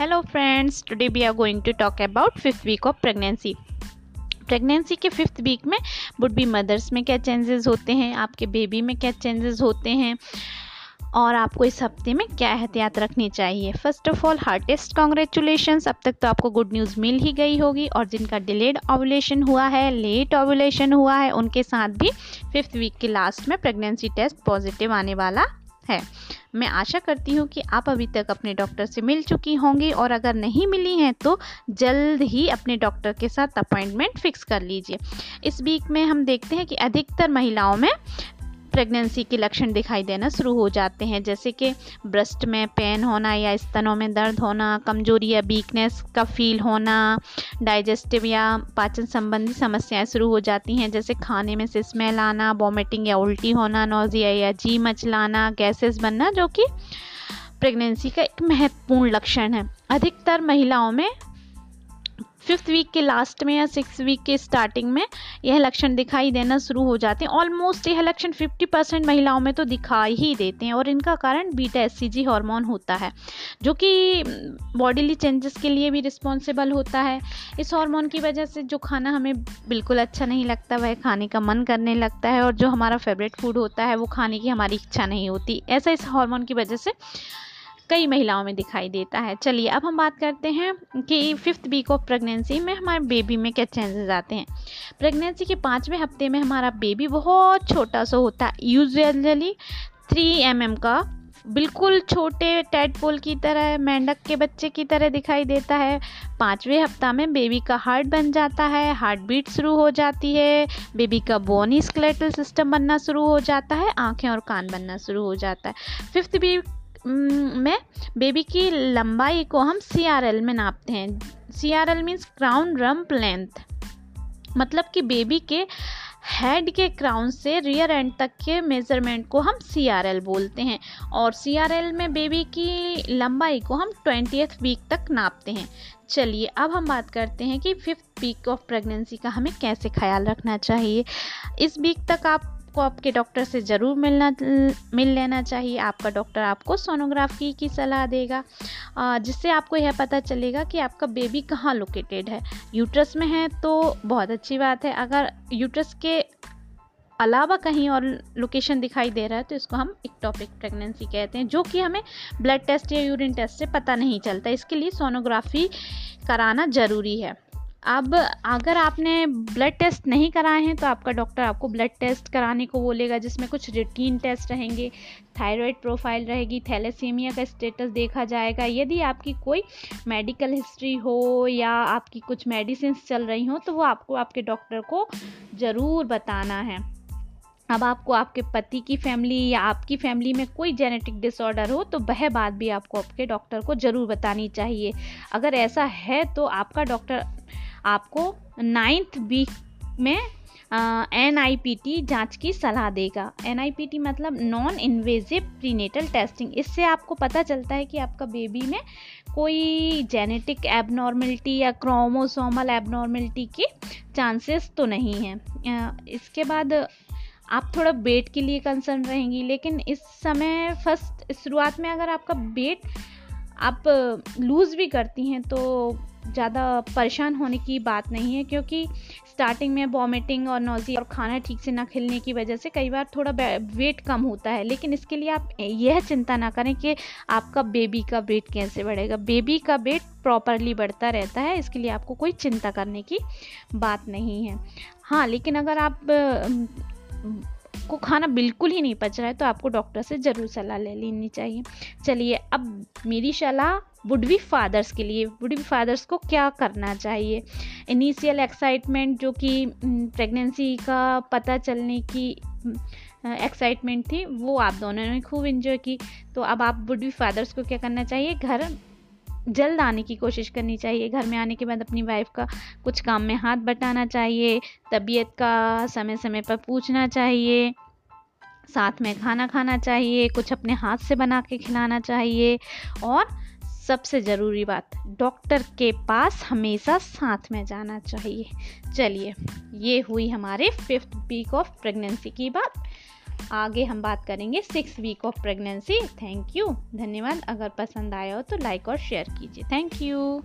Hello friends, today we are going to talk about fifth week of pregnancy. Pregnancy के fifth week में would be mothers में क्या changes होते हैं? आपके बेबी में क्या चेंजेस होते हैं? और आपको इस हफ़्ते में क्या एहतियात रखनी चाहिए? First of all heartiest congratulation अब तक तो आपको गुड न्यूज़ मिल ही गई होगी और जिनका डिलेड ओवुलेशन हुआ है लेट ओवुलेशन हुआ है उनके साथ भी फिफ्थ वीक के लास्ट में प्रेगनेंसी टेस्ट पॉजिटिव आने वाला है। मैं आशा करती हूँ कि आप अभी तक अपने डॉक्टर से मिल चुकी होंगी और अगर नहीं मिली हैं तो जल्द ही अपने डॉक्टर के साथ अपॉइंटमेंट फिक्स कर लीजिए। इस वीक में हम देखते हैं कि अधिकतर महिलाओं में प्रेगनेंसी के लक्षण दिखाई देना शुरू हो जाते हैं। जैसे कि ब्रेस्ट में पेन होना या स्तनों में दर्द होना, कमज़ोरी या वीकनेस का फील होना डाइजेस्टिव या पाचन संबंधी समस्याएँ शुरू हो जाती हैं। जैसे खाने में से स्मेल आना वॉमिटिंग या उल्टी होना नोजिया या जी मचलाना गैसेस बनना, जो कि प्रेगनेंसी का एक महत्वपूर्ण लक्षण है। अधिकतर महिलाओं में फिफ्थ वीक के लास्ट में या सिक्स वीक के स्टार्टिंग में यह लक्षण दिखाई देना शुरू हो जाते हैं। ऑलमोस्ट यह लक्षण 50 परसेंट महिलाओं में तो दिखाई ही देते हैं और इनका कारण बीटा एससीजी हार्मोन होता है, जो कि बॉडीली चेंजेस के लिए भी रिस्पॉन्सिबल होता है। इस हार्मोन की वजह से जो खाना हमें बिल्कुल अच्छा नहीं लगता, वह खाने का मन करने लगता है और जो हमारा फेवरेट फ़ूड होता है, वो खाने की हमारी इच्छा नहीं होती। ऐसा इस हार्मोन की वजह से कई महिलाओं में दिखाई देता है। चलिए, अब हम बात करते हैं कि फिफ्थ वीक ऑफ़ प्रेगनेंसी में हमारे बेबी में क्या चेंजेस आते हैं। प्रेगनेंसी के पाँचवें हफ़्ते में हमारा बेबी बहुत छोटा सा होता है। यूजली थ्री एम mm का बिल्कुल छोटे टैडपोल की तरह, मेंढक के बच्चे की तरह दिखाई देता है। पाँचवें हफ़्ता में बेबी का हार्ट बन जाता है हार्ट बीट शुरू हो जाती है बेबी का बोनी स्केलेटल सिस्टम बनना शुरू हो जाता है, आँखें और कान बनना शुरू हो जाता है। फिफ्थ वीक में बेबी की लंबाई को हम सी आर एल में नापते हैं। C R L means crown rump length मतलब कि बेबी के हेड के क्राउन से रियर एंड तक के मेज़रमेंट को हम सी आर एल बोलते हैं। और सी आर एल में बेबी की लंबाई को हम ट्वेंटी वीक तक नापते हैं। चलिए, अब हम बात करते हैं कि फिफ्थ वीक ऑफ़ प्रेगनेंसी का हमें कैसे ख्याल रखना चाहिए। इस वीक तक आप आपको आपके डॉक्टर से ज़रूर मिलना, मिल लेना चाहिए। आपका डॉक्टर आपको सोनोग्राफी की सलाह देगा। जिससे आपको यह पता चलेगा कि आपका बेबी कहाँ लोकेटेड है। यूट्रस में है तो बहुत अच्छी बात है। अगर यूट्रस के अलावा कहीं और लोकेशन दिखाई दे रहा है तो इसको हम इक्टॉपिक प्रेगनेंसी कहते हैं, जो कि हमें ब्लड टेस्ट या यूरिन टेस्ट से पता नहीं चलता। इसके लिए सोनोग्राफी कराना ज़रूरी है। अब अगर आपने ब्लड टेस्ट नहीं कराए हैं तो आपका डॉक्टर आपको ब्लड टेस्ट कराने को बोलेगा, जिसमें कुछ रूटीन टेस्ट रहेंगे थायराइड प्रोफ़ाइल रहेगी थैलेसीमिया का स्टेटस देखा जाएगा। यदि आपकी कोई मेडिकल हिस्ट्री हो या आपकी कुछ मेडिसिन चल रही हो तो वो आपको आपके डॉक्टर को ज़रूर बताना है। अब आपको आपके पति की फैमिली या आपकी फैमिली में कोई जेनेटिक डिसऑर्डर हो तो वह बात भी आपको आपके डॉक्टर को ज़रूर बतानी चाहिए। अगर ऐसा है तो आपका डॉक्टर आपको नाइन्थ वीक में एन आई पी टी जाँच की सलाह देगा। एन आई पी टी मतलब नॉन इन्वेजिव प्रीनेटल टेस्टिंग इससे आपको पता चलता है कि आपका बेबी में कोई जेनेटिक एबनॉर्मलिटी या क्रोमोसोमल एबनॉर्मलिटी के चांसेस तो नहीं हैं। इसके बाद आप थोड़ा वेट के लिए कंसर्न रहेंगी, लेकिन इस समय फ़र्स्ट शुरुआत में अगर आपका वेट आप लूज़ भी करती हैं तो ज़्यादा परेशान होने की बात नहीं है, क्योंकि स्टार्टिंग में वॉमिटिंग और नोजी और खाना ठीक से ना खिलने की वजह से कई बार थोड़ा वेट कम होता है। लेकिन इसके लिए आप यह चिंता ना करें कि आपका बेबी का वेट कैसे बढ़ेगा। बेबी का वेट प्रॉपरली बढ़ता रहता है, इसके लिए आपको कोई चिंता करने की बात नहीं है। हाँ लेकिन अगर आप, को खाना बिल्कुल ही नहीं पच रहा है तो आपको डॉक्टर से ज़रूर सलाह ले लेनी चाहिए। चलिए, अब मेरी सलाह वुड बी फादर्स के लिए वुड बी फादर्स को क्या करना चाहिए? इनिशियल एक्साइटमेंट जो कि प्रेगनेंसी का पता चलने की एक्साइटमेंट थी, वो आप दोनों ने खूब इन्जॉय की। तो अब आप वुड बी फादर्स को क्या करना चाहिए? घर जल्द आने की कोशिश करनी चाहिए। घर में आने के बाद अपनी वाइफ का कुछ काम में हाथ बटाना चाहिए, तबीयत का समय समय पर पूछना चाहिए, साथ में खाना खाना चाहिए, कुछ अपने हाथ से बना के खिलाना चाहिए, और सबसे ज़रूरी बात, डॉक्टर के पास हमेशा साथ में जाना चाहिए। चलिए, ये हुई हमारे फिफ्थ वीक ऑफ़ प्रेगनेंसी की बात। आगे हम बात करेंगे six week of pregnancy thank you धन्यवाद। अगर पसंद आया हो तो लाइक और शेयर कीजिए। Thank you